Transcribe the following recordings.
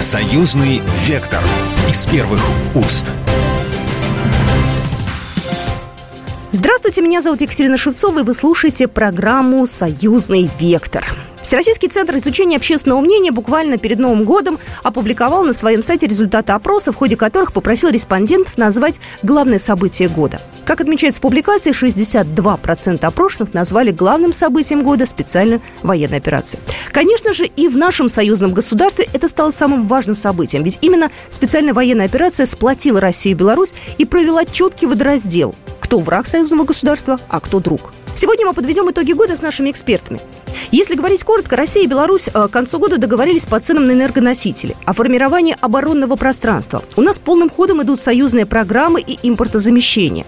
Союзный вектор из первых уст. Здравствуйте, меня зовут Екатерина Шевцова, и вы слушаете программу «Союзный вектор». Всероссийский центр изучения общественного мнения буквально перед Новым годом опубликовал на своем сайте результаты опроса, в ходе которых попросил респондентов назвать главное событие года. Как отмечается в публикации, 62% опрошенных назвали главным событием года специальную военную операцию. Конечно же, и в нашем союзном государстве это стало самым важным событием, ведь именно специальная военная операция сплотила Россию и Беларусь и провела четкий водораздел – кто враг союзного государства, а кто друг. Сегодня мы подведем итоги года с нашими экспертами. Если говорить коротко, Россия и Беларусь э, к концу года договорились по ценам на энергоносители, о формировании оборонного пространства. У нас полным ходом идут союзные программы и импортозамещение.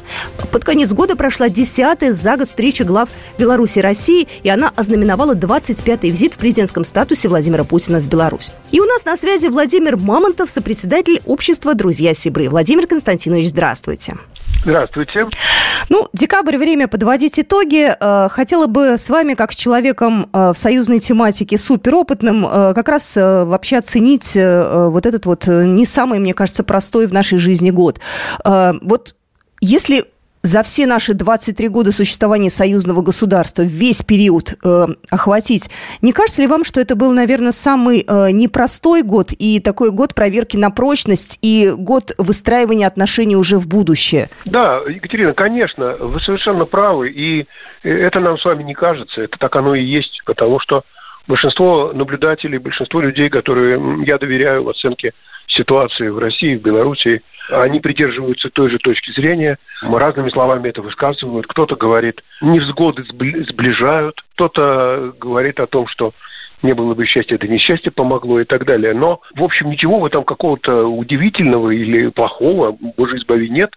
Под конец года прошла десятая за год встреча глав Беларуси и России, и она ознаменовала 25-й визит в президентском статусе Владимира Путина в Беларусь. И у нас на связи Владимир Мамонтов, сопредседатель общества «Друзья Сибры». Владимир Константинович, здравствуйте. Здравствуйте. Ну, декабрь, время подводить итоги. Э, хотела бы с вами, как с человеком э, в союзной тематике суперопытным, э, как раз вообще оценить вот этот вот не самый, мне кажется, простой в нашей жизни год. Вот если за все наши 23 года существования союзного государства, весь период э, охватить, не кажется ли вам, что это был, наверное, самый э, непростой год и такой год проверки на прочность и год выстраивания отношений уже в будущее? Да, Екатерина, конечно, вы совершенно правы, и это нам с вами не кажется, это так оно и есть, потому что большинство наблюдателей, большинство людей, которые я доверяю в оценке ситуации в России, в Беларуси, они придерживаются той же точки зрения, разными словами это высказывают. Кто-то говорит, невзгоды сближают, кто-то говорит о том, что не было бы счастья, это несчастье помогло и так далее. Но, в общем, ничего в этом какого-то удивительного или плохого, боже избави, нет,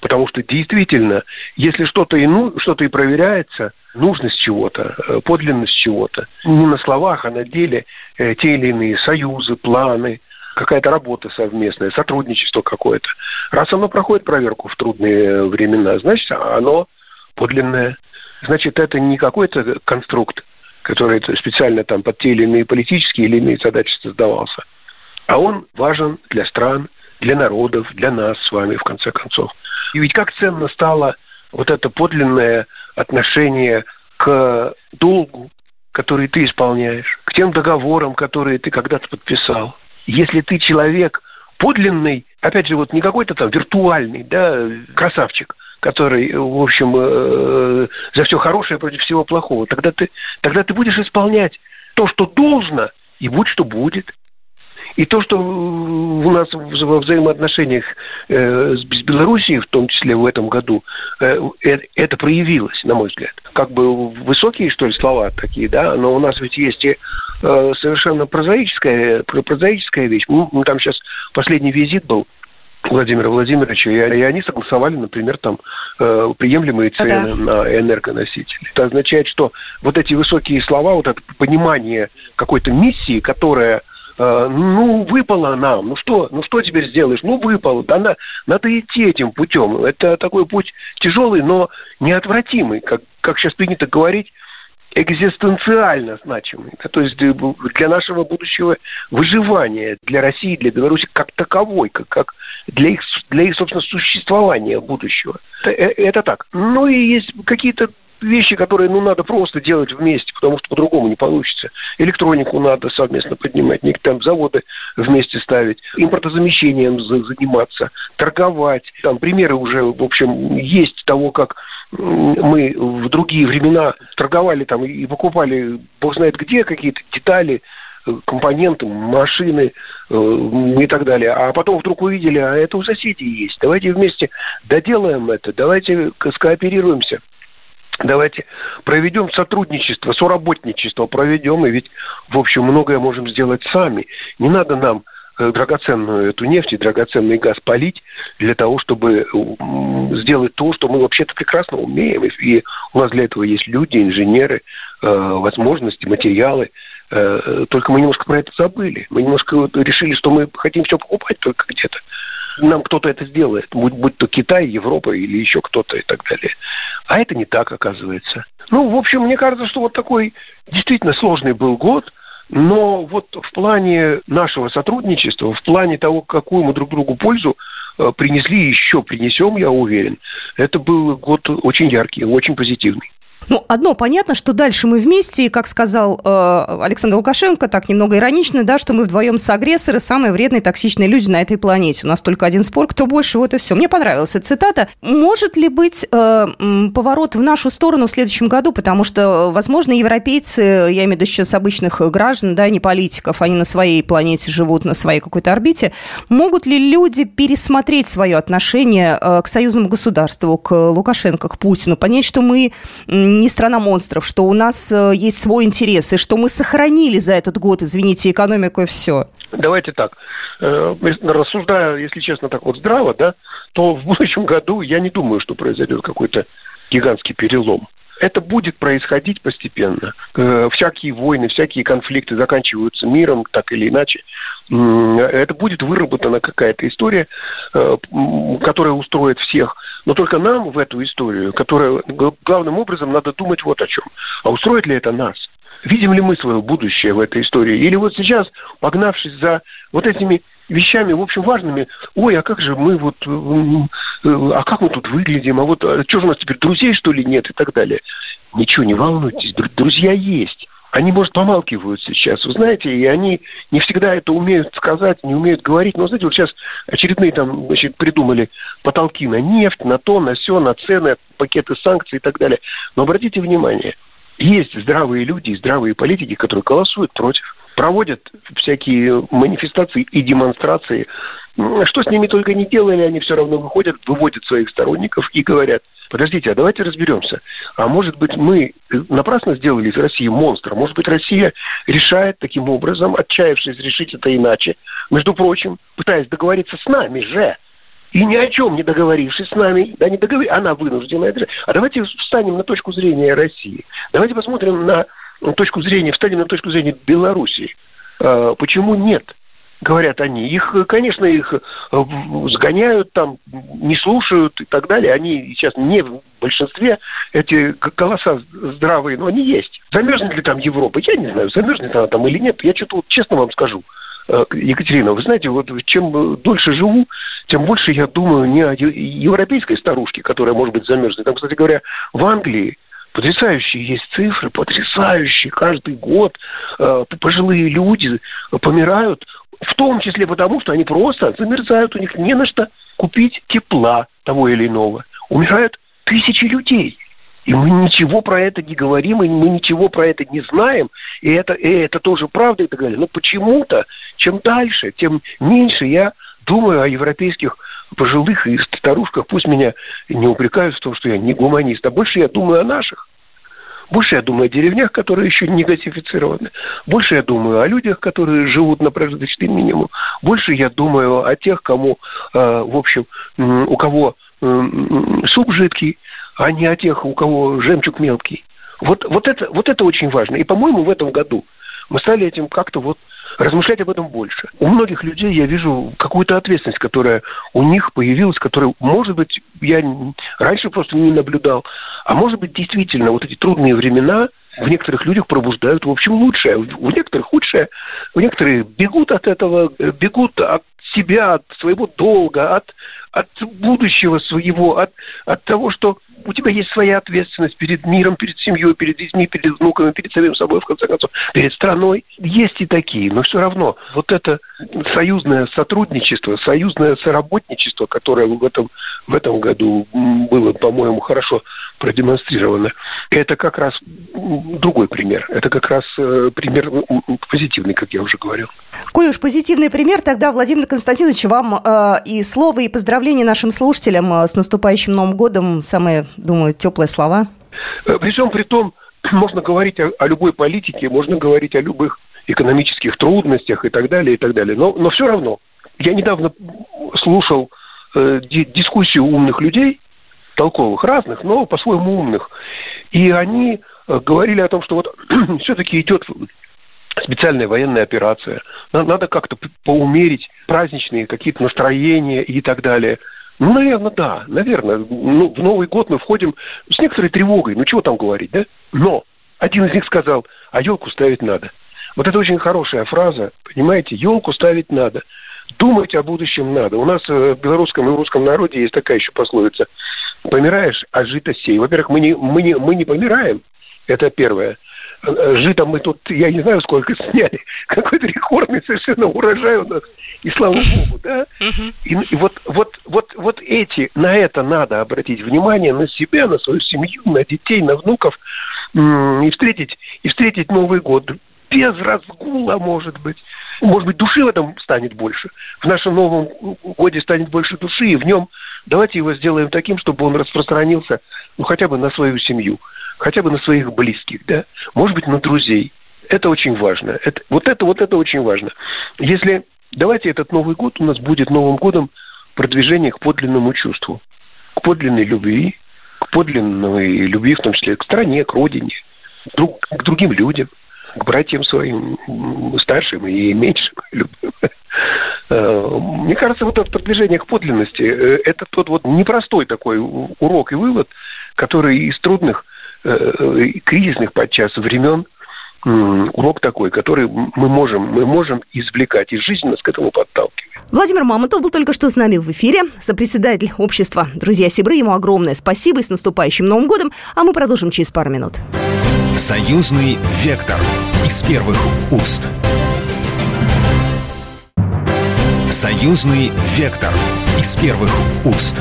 потому что действительно, если что-то и, ну, что-то и проверяется, нужность чего-то, э, подлинность чего-то, не на словах, а на деле, э, те или иные союзы, планы, какая-то работа совместная, сотрудничество какое-то. Раз оно проходит проверку в трудные времена, значит, оно подлинное. Значит, это не какой-то конструкт, который специально там под те или иные политические или иные задачи создавался, а он важен для стран, для народов, для нас с вами, в конце концов. И ведь как ценно стало вот это подлинное отношение к долгу, который ты исполняешь, к тем договорам, которые ты когда-то подписал – если ты человек подлинный, опять же, вот не какой-то там виртуальный, да, красавчик, который, в общем, э, за все хорошее против всего плохого, тогда ты, тогда ты будешь исполнять то, что должно, и будь что будет. И то, что у нас во взаимоотношениях э, с Белоруссией, в том числе в этом году, э, э, это проявилось, на мой взгляд. Как бы высокие, что ли, слова такие, да, но у нас ведь есть и совершенно прозаическая, прозаическая вещь. Мы там сейчас последний визит был Владимира Владимировича, и, и они согласовали, например, там э, приемлемые цены да. на энергоносители. Это означает, что вот эти высокие слова, вот это понимание какой-то миссии, которая ну, выпало нам, ну что, ну что теперь сделаешь? Ну, выпало, да, на, надо идти этим путем. Это такой путь тяжелый, но неотвратимый, как, как сейчас принято говорить, экзистенциально значимый. Да, то есть для нашего будущего выживания, для России, для Беларуси как таковой, как, как для, их, для их, собственно, существования будущего. Это, э, это так. Ну и есть какие-то вещи, которые, ну, надо просто делать вместе, потому что по-другому не получится. Электронику надо совместно поднимать, некоторые там заводы вместе ставить, импортозамещением заниматься, торговать. Там примеры уже, в общем, есть того, как мы в другие времена торговали там и покупали, бог знает где, какие-то детали, компоненты, машины э, и так далее. А потом вдруг увидели, а это у соседей есть. Давайте вместе доделаем это, давайте скооперируемся. Давайте проведем сотрудничество, соработничество проведем, и ведь, в общем, многое можем сделать сами. Не надо нам э, драгоценную эту нефть и драгоценный газ полить для того, чтобы сделать то, что мы вообще-то прекрасно умеем. И у нас для этого есть люди, инженеры, э, возможности, материалы. Э, только мы немножко про это забыли. Мы немножко решили, что мы хотим все покупать только где-то нам кто-то это сделает, будь, будь то Китай, Европа или еще кто-то и так далее. А это не так, оказывается. Ну, в общем, мне кажется, что вот такой действительно сложный был год, Но вот в плане нашего сотрудничества, в плане того, какую мы друг другу пользу э, принесли, еще принесем, я уверен, это был год очень яркий, очень позитивный. Ну, одно понятно, что дальше мы вместе, и, как сказал э, Александр Лукашенко, так немного иронично, да, что мы вдвоем с агрессоры, самые вредные токсичные люди на этой планете. У нас только один спор, кто больше, вот и все. Мне понравилась эта цитата. Может ли быть э, поворот в нашу сторону в следующем году? Потому что, возможно, европейцы, я имею в виду сейчас обычных граждан, да, не политиков, они на своей планете живут, на своей какой-то орбите. Могут ли люди пересмотреть свое отношение э, к союзному государству, к Лукашенко, к Путину, понять, что мы не страна монстров, что у нас э, есть свой интерес, и что мы сохранили за этот год, извините, экономику и все? Давайте так. Э, рассуждая, если честно, так вот здраво, да, то в будущем году я не думаю, что произойдет какой-то гигантский перелом. Это будет происходить постепенно. Э, всякие войны, всякие конфликты заканчиваются миром, так или иначе. Это будет выработана какая-то история, которая устроит всех – но только нам в эту историю, которая главным образом надо думать вот о чем. А устроит ли это нас? Видим ли мы свое будущее в этой истории? Или вот сейчас, погнавшись за вот этими вещами, в общем, важными, ой, а как же мы вот, а как мы тут выглядим, а вот а что же у нас теперь, друзей, что ли, нет и так далее. Ничего, не волнуйтесь, друзья есть они, может, помалкивают сейчас, вы знаете, и они не всегда это умеют сказать, не умеют говорить. Но, знаете, вот сейчас очередные там, значит, придумали потолки на нефть, на то, на все, на цены, пакеты санкций и так далее. Но обратите внимание, есть здравые люди, здравые политики, которые голосуют против, проводят всякие манифестации и демонстрации. Что с ними только не делали, они все равно выходят, выводят своих сторонников и говорят – подождите, а давайте разберемся. А может быть, мы напрасно сделали из России монстра? Может быть, Россия решает таким образом, отчаявшись решить это иначе, между прочим, пытаясь договориться с нами же, и ни о чем не договорившись с нами, да не договор... она вынуждена это. А давайте встанем на точку зрения России. Давайте посмотрим на точку зрения, встанем на точку зрения Белоруссии. А, почему нет? говорят они. Их, конечно, их э, сгоняют там, не слушают и так далее. Они сейчас не в большинстве, эти голоса здравые, но они есть. Замерзнет ли там Европа? Я не знаю, замерзнет она там или нет. Я что-то вот честно вам скажу. Э, Екатерина, вы знаете, вот чем дольше живу, тем больше я думаю не о европейской старушке, которая, может быть, замерзнет. Там, кстати говоря, в Англии потрясающие есть цифры, потрясающие. Каждый год э, пожилые люди помирают в том числе потому, что они просто замерзают, у них не на что купить тепла того или иного. Умирают тысячи людей. И мы ничего про это не говорим, и мы ничего про это не знаем, и это, и это тоже правда и так далее. Но почему-то, чем дальше, тем меньше я думаю о европейских пожилых и старушках. Пусть меня не упрекают в том, что я не гуманист, а больше я думаю о наших. Больше я думаю о деревнях, которые еще не газифицированы. Больше я думаю о людях, которые живут на прожиточный минимум. Больше я думаю о тех, кому, э, в общем, у кого суп жидкий, а не о тех, у кого жемчуг мелкий. Вот, вот, это, вот это очень важно. И, по-моему, в этом году мы стали этим как-то вот размышлять об этом больше. У многих людей я вижу какую-то ответственность, которая у них появилась, которая, может быть, я раньше просто не наблюдал, а может быть, действительно, вот эти трудные времена в некоторых людях пробуждают, в общем, лучшее, в некоторых худшее, в некоторые бегут от этого, бегут от себя, от своего долга, от, от будущего своего, от, от того, что у тебя есть своя ответственность перед миром, перед семьей, перед детьми, перед внуками, перед самим собой, в конце концов, перед страной. Есть и такие, но все равно вот это союзное сотрудничество, союзное соработничество, которое в этом, в этом году было, по-моему, хорошо продемонстрировано, это как раз другой пример. Это как раз э, пример позитивный, как я уже говорил. Коль уж позитивный пример, тогда, Владимир Константинович, вам э, и слово, и поздравления нашим слушателям э, с наступающим Новым годом. Самые думаю, теплые слова. Э, при всем при том, можно говорить о, о любой политике, можно говорить о любых экономических трудностях и так далее, и так далее. Но, но все равно, я недавно слушал э, дискуссию умных людей, толковых, разных, но по-своему умных. И они э, говорили о том, что вот все-таки идет специальная военная операция. Надо как-то поумерить праздничные какие-то настроения и так далее – ну, наверное, да, наверное. Ну, в Новый год мы входим с некоторой тревогой. Ну, чего там говорить, да? Но один из них сказал, а елку ставить надо. Вот это очень хорошая фраза, понимаете, елку ставить надо. Думать о будущем надо. У нас э, в белорусском и русском народе есть такая еще пословица. Помираешь, а жито сей. Во-первых, мы не, мы, не, мы не помираем. Это первое. Житом мы тут, я не знаю, сколько сняли. Какой-то рекордный совершенно урожай у нас. И слава богу, да? И, и вот, вот, вот, вот эти, на это надо обратить внимание, на себя, на свою семью, на детей, на внуков. И встретить, и встретить Новый год без разгула, может быть. Может быть, души в этом станет больше. В нашем Новом годе станет больше души, и в нем давайте его сделаем таким, чтобы он распространился ну, хотя бы на свою семью хотя бы на своих близких, да, может быть, на друзей. Это очень важно. Это, вот это, вот это очень важно. Если давайте этот Новый год у нас будет Новым годом продвижения к подлинному чувству, к подлинной любви, к подлинной любви, в том числе к стране, к родине, друг, к другим людям, к братьям своим, старшим и меньшим. Э, мне кажется, вот это продвижение к подлинности, э, это тот вот непростой такой урок и вывод, который из трудных Э, кризисных подчас времен урок такой, который мы можем, мы можем извлекать, и жизнь нас к этому подталкивает. Владимир Мамонтов был только что с нами в эфире, сопредседатель общества «Друзья Сибры». Ему огромное спасибо и с наступающим Новым годом, а мы продолжим через пару минут. Союзный вектор из первых уст. Союзный вектор из первых уст.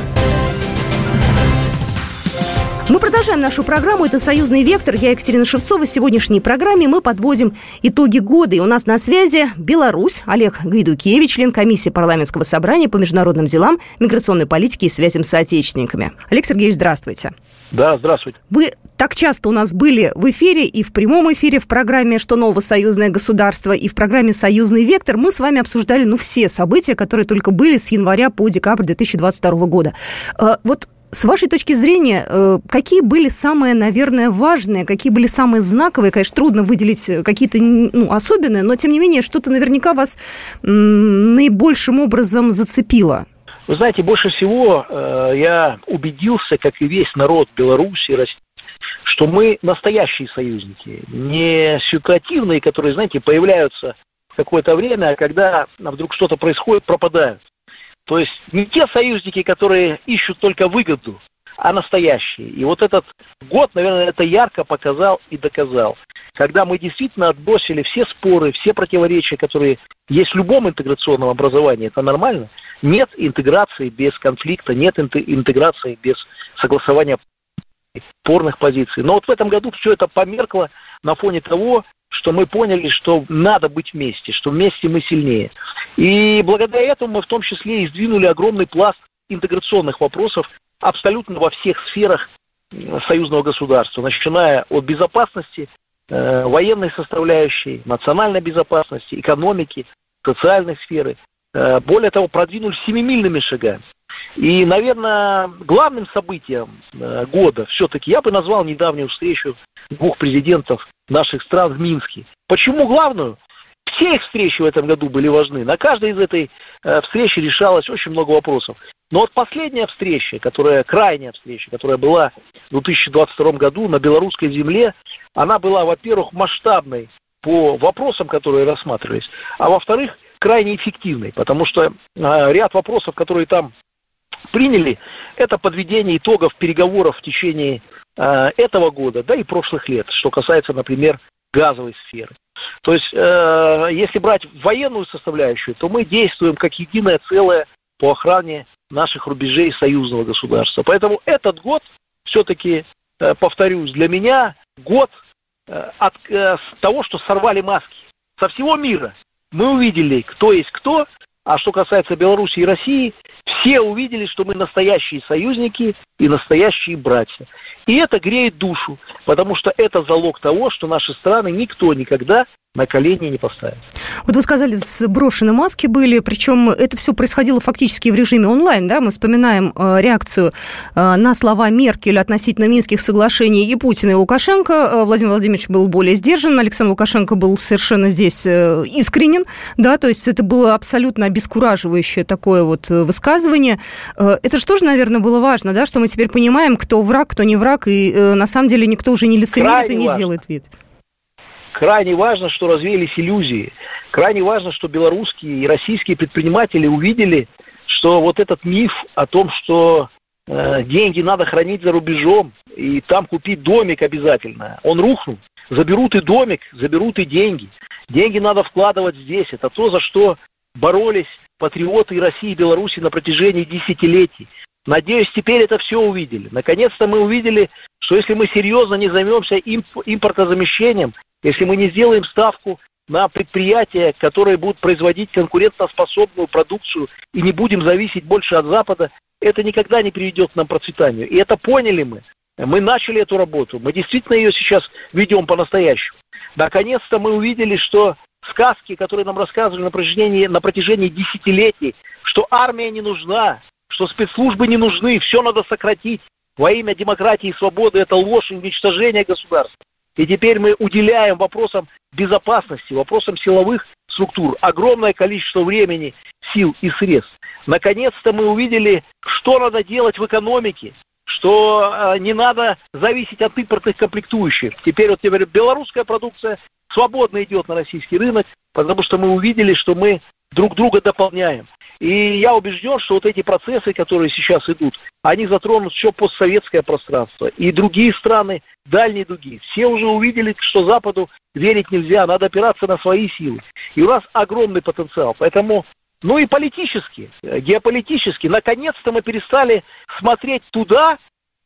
Мы продолжаем нашу программу. Это «Союзный вектор». Я Екатерина Шевцова. В сегодняшней программе мы подводим итоги года. И у нас на связи Беларусь. Олег Гайдукевич, член комиссии парламентского собрания по международным делам, миграционной политике и связям с соотечественниками. Олег Сергеевич, здравствуйте. Да, здравствуйте. Вы так часто у нас были в эфире и в прямом эфире в программе «Что нового союзное государство» и в программе «Союзный вектор». Мы с вами обсуждали, ну, все события, которые только были с января по декабрь 2022 года. Э, вот с вашей точки зрения, э, какие были самые, наверное, важные, какие были самые знаковые? Конечно, трудно выделить какие-то ну, особенные, но, тем не менее, что-то наверняка вас наибольшим образом зацепило. Вы знаете, больше всего э, я убедился, как и весь народ Беларуси, что мы настоящие союзники, не ситуативные, которые, знаете, появляются какое-то время, а когда вдруг что-то происходит, пропадают. То есть не те союзники, которые ищут только выгоду, а настоящие. И вот этот год, наверное, это ярко показал и доказал. Когда мы действительно отбросили все споры, все противоречия, которые есть в любом интеграционном образовании, это нормально. Нет интеграции без конфликта, нет интеграции без согласования порных позиций. Но вот в этом году все это померкло на фоне того, что мы поняли, что надо быть вместе, что вместе мы сильнее. И благодаря этому мы в том числе и сдвинули огромный пласт интеграционных вопросов абсолютно во всех сферах союзного государства, начиная от безопасности, э, военной составляющей, национальной безопасности, экономики, социальной сферы. Э, более того, продвинули семимильными шагами. И, наверное, главным событием э, года все-таки я бы назвал недавнюю встречу двух президентов наших стран в Минске. Почему главную? Все их встречи в этом году были важны. На каждой из этой э, встречи решалось очень много вопросов. Но вот последняя встреча, которая, крайняя встреча, которая была в 2022 году на белорусской земле, она была, во-первых, масштабной по вопросам, которые рассматривались, а во-вторых, крайне эффективной, потому что э, ряд вопросов, которые там приняли, это подведение итогов переговоров в течение э, этого года, да и прошлых лет, что касается, например, газовой сферы. То есть, э, если брать военную составляющую, то мы действуем как единое целое по охране наших рубежей союзного государства. Поэтому этот год все-таки, э, повторюсь, для меня год э, от э, того, что сорвали маски со всего мира. Мы увидели, кто есть кто, а что касается Беларуси и России, все увидели, что мы настоящие союзники и настоящие братья. И это греет душу, потому что это залог того, что наши страны никто никогда на колени не поставит. Вот вы сказали, сброшены маски были, причем это все происходило фактически в режиме онлайн, да, мы вспоминаем э, реакцию э, на слова Меркель относительно Минских соглашений и Путина, и Лукашенко. Э, Владимир Владимирович был более сдержан, Александр Лукашенко был совершенно здесь э, искренен, да, то есть это было абсолютно обескураживающее такое вот э, высказывание. Э, это же тоже, наверное, было важно, да, что мы теперь понимаем, кто враг, кто не враг, и э, на самом деле никто уже не лицемерит и не важно. делает вид. Крайне важно, что развеялись иллюзии. Крайне важно, что белорусские и российские предприниматели увидели, что вот этот миф о том, что э, деньги надо хранить за рубежом и там купить домик обязательно, он рухнул. Заберут и домик, заберут и деньги. Деньги надо вкладывать здесь. Это то, за что боролись патриоты России и Беларуси на протяжении десятилетий. Надеюсь, теперь это все увидели. Наконец-то мы увидели, что если мы серьезно не займемся импортозамещением, если мы не сделаем ставку на предприятия, которые будут производить конкурентоспособную продукцию и не будем зависеть больше от Запада, это никогда не приведет к нам процветанию. И это поняли мы. Мы начали эту работу, мы действительно ее сейчас ведем по-настоящему. Наконец-то мы увидели, что сказки, которые нам рассказывали на протяжении, на протяжении десятилетий, что армия не нужна, что спецслужбы не нужны, все надо сократить во имя демократии и свободы, это ложь и уничтожение государства. И теперь мы уделяем вопросам безопасности, вопросам силовых структур огромное количество времени, сил и средств. Наконец-то мы увидели, что надо делать в экономике, что э, не надо зависеть от импортных комплектующих. Теперь вот теперь белорусская продукция свободно идет на российский рынок, потому что мы увидели, что мы друг друга дополняем. И я убежден, что вот эти процессы, которые сейчас идут, они затронут все постсоветское пространство. И другие страны, дальние дуги. Все уже увидели, что Западу верить нельзя, надо опираться на свои силы. И у нас огромный потенциал. Поэтому, ну и политически, геополитически, наконец-то мы перестали смотреть туда,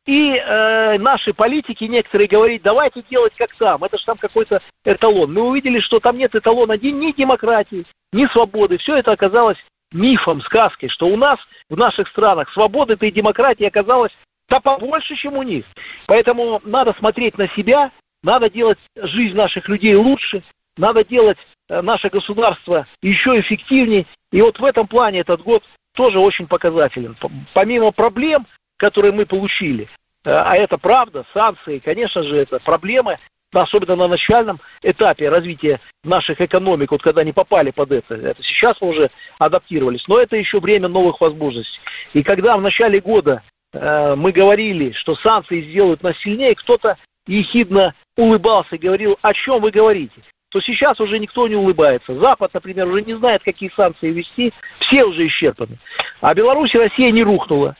и э, наши политики некоторые говорить, давайте делать как там, это же там какой-то эталон. Мы увидели, что там нет эталона ни, демократии, ни свободы. Все это оказалось мифом, сказкой, что у нас, в наших странах, свободы и демократии оказалось да побольше, чем у них. Поэтому надо смотреть на себя, надо делать жизнь наших людей лучше, надо делать э, наше государство еще эффективнее. И вот в этом плане этот год тоже очень показателен. Помимо проблем, которые мы получили, э, а это правда, санкции, конечно же, это проблемы, особенно на начальном этапе развития наших экономик, вот когда они попали под это, это сейчас мы уже адаптировались, но это еще время новых возможностей. И когда в начале года э, мы говорили, что санкции сделают нас сильнее, кто-то ехидно улыбался и говорил, о чем вы говорите? то сейчас уже никто не улыбается. Запад, например, уже не знает, какие санкции ввести, все уже исчерпаны. А Беларусь и Россия не рухнула,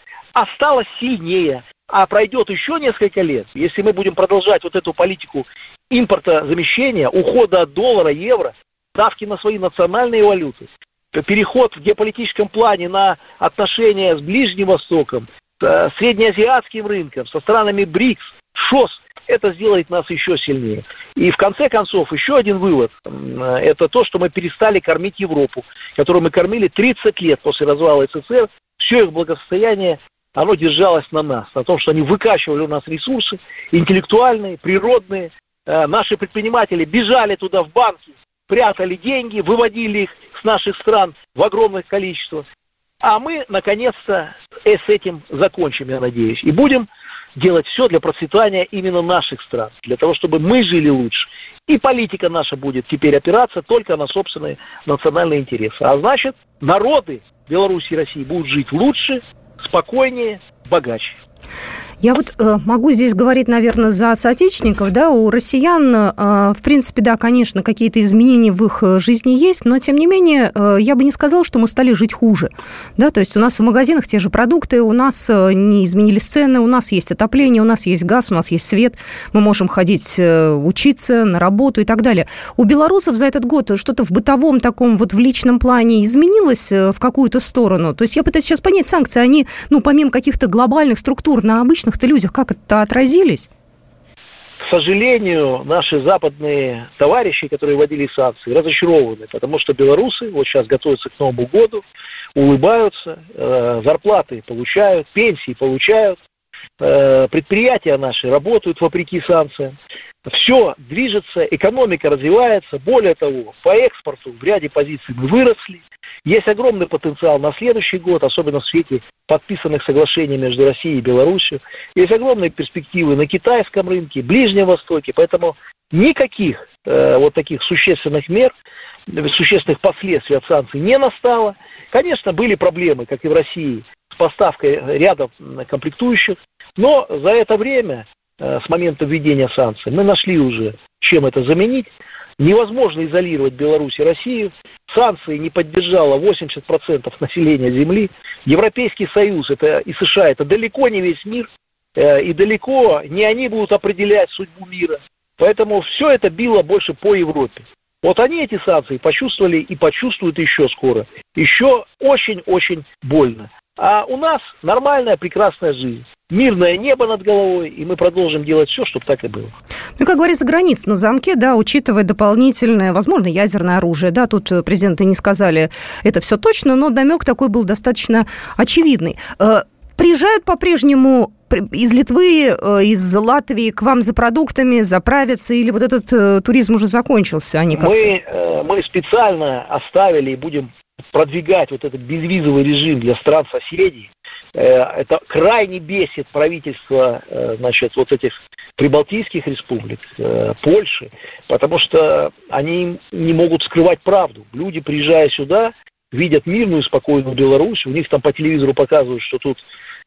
стала сильнее а пройдет еще несколько лет, если мы будем продолжать вот эту политику импорта замещения, ухода от доллара, евро, ставки на свои национальные валюты, переход в геополитическом плане на отношения с Ближним Востоком, с среднеазиатским рынком, со странами БРИКС, ШОС, это сделает нас еще сильнее. И в конце концов, еще один вывод, это то, что мы перестали кормить Европу, которую мы кормили 30 лет после развала СССР, все их благосостояние оно держалось на нас, на том, что они выкачивали у нас ресурсы интеллектуальные, природные. Э, наши предприниматели бежали туда в банки, прятали деньги, выводили их с наших стран в огромных количествах. А мы, наконец-то, э, с этим закончим, я надеюсь. И будем делать все для процветания именно наших стран, для того, чтобы мы жили лучше. И политика наша будет теперь опираться только на собственные национальные интересы. А значит, народы Беларуси и России будут жить лучше, спокойнее, богаче. Я вот э, могу здесь говорить, наверное, за соотечественников, да, у россиян, э, в принципе, да, конечно, какие-то изменения в их э, жизни есть, но, тем не менее, э, я бы не сказала, что мы стали жить хуже, да, то есть у нас в магазинах те же продукты, у нас э, не изменились цены, у нас есть отопление, у нас есть газ, у нас есть свет, мы можем ходить э, учиться на работу и так далее. У белорусов за этот год что-то в бытовом таком вот в личном плане изменилось в какую-то сторону? То есть я пытаюсь сейчас понять, санкции, они, ну, помимо каких-то глобальных структур на обычных обычных-то людях как это отразились? К сожалению, наши западные товарищи, которые вводили санкции, разочарованы, потому что белорусы вот сейчас готовятся к Новому году, улыбаются, э, зарплаты получают, пенсии получают, предприятия наши работают вопреки санкциям все движется, экономика развивается. Более того, по экспорту в ряде позиций мы выросли. Есть огромный потенциал на следующий год, особенно в свете подписанных соглашений между Россией и Беларусью. Есть огромные перспективы на китайском рынке, Ближнем Востоке. Поэтому никаких э, вот таких существенных мер, существенных последствий от санкций не настало. Конечно, были проблемы, как и в России, поставкой ряда комплектующих, но за это время Э, с момента введения санкций. Мы нашли уже, чем это заменить. невозможно изолировать Беларусь и Россию. Санкции не поддержало 80% населения Земли. Европейский Союз это, и США это далеко не весь мир. Э, и далеко не они будут определять судьбу мира. Поэтому все это било больше по Европе. Вот они эти санкции почувствовали и почувствуют еще скоро. Еще очень-очень больно. А у нас нормальная, прекрасная жизнь. Мирное небо над головой, и мы продолжим делать все, чтобы так и было. Ну, как говорится, границ на замке, да, учитывая дополнительное, возможно, ядерное оружие, да, тут президенты не сказали это все точно, но намек такой был достаточно очевидный. Э, приезжают по-прежнему из Литвы, э, из Латвии к вам за продуктами, заправиться, или вот этот э, туризм уже закончился? Они мы, мы специально оставили и будем продвигать вот этот безвизовый режим для стран соседей, э, это крайне бесит правительство, э, значит, вот этих прибалтийских республик, э, Польши, потому что они не могут скрывать правду. Люди, приезжая сюда, видят мирную, спокойную Беларусь, у них там по телевизору показывают, что тут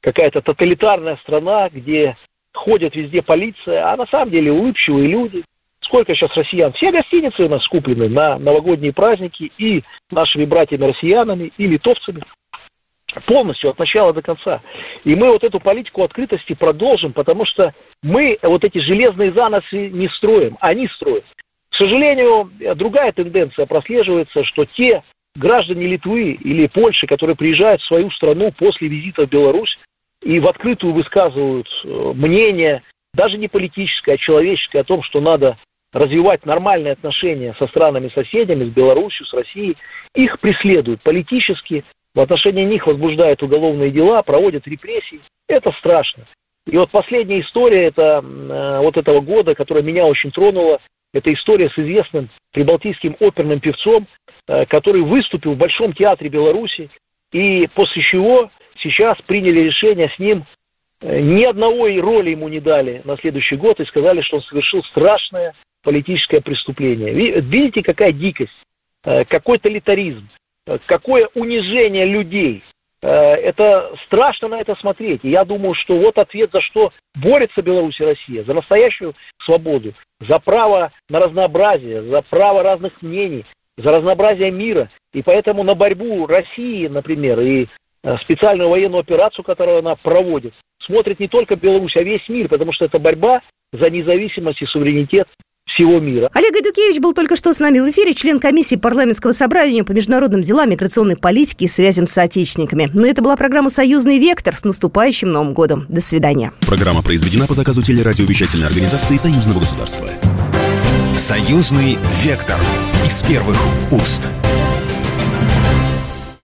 какая-то тоталитарная страна, где ходят везде полиция, а на самом деле улыбчивые люди, Сколько сейчас россиян? Все гостиницы у нас скуплены на новогодние праздники и нашими братьями-россиянами, и литовцами. Полностью от начала до конца. И мы вот эту политику открытости продолжим, потому что мы вот эти железные заносы не строим, они строят. К сожалению, другая тенденция прослеживается, что те граждане Литвы или Польши, которые приезжают в свою страну после визита в Беларусь и в открытую высказывают э, мнение, даже не политическое, а человеческое, о том, что надо развивать нормальные отношения со странами-соседями, с Беларусью, с Россией, их преследуют политически, в отношении них возбуждают уголовные дела, проводят репрессии. Это страшно. И вот последняя история это, э, вот этого года, которая меня очень тронула, это история с известным прибалтийским оперным певцом, э, который выступил в Большом театре Беларуси, и после чего сейчас приняли решение с ним, э, ни одного роли ему не дали на следующий год, и сказали, что он совершил страшное политическое преступление. Видите, какая дикость, э, какой тоталитаризм, э, какое унижение людей. Э, это страшно на это смотреть. И я думаю, что вот ответ, за что борется Беларусь и Россия. За настоящую свободу, за право на разнообразие, за право разных мнений, за разнообразие мира. И поэтому на борьбу России, например, и специальную военную операцию, которую она проводит, смотрит не только Беларусь, а весь мир, потому что это борьба за независимость и суверенитет всего мира. Олег Гайдукевич был только что с нами в эфире, член комиссии парламентского собрания по международным делам, миграционной политике и связям с соотечественниками. Но это была программа «Союзный вектор» с наступающим Новым годом. До свидания. Программа произведена по заказу телерадиовещательной организации Союзного государства. «Союзный вектор» из первых уст.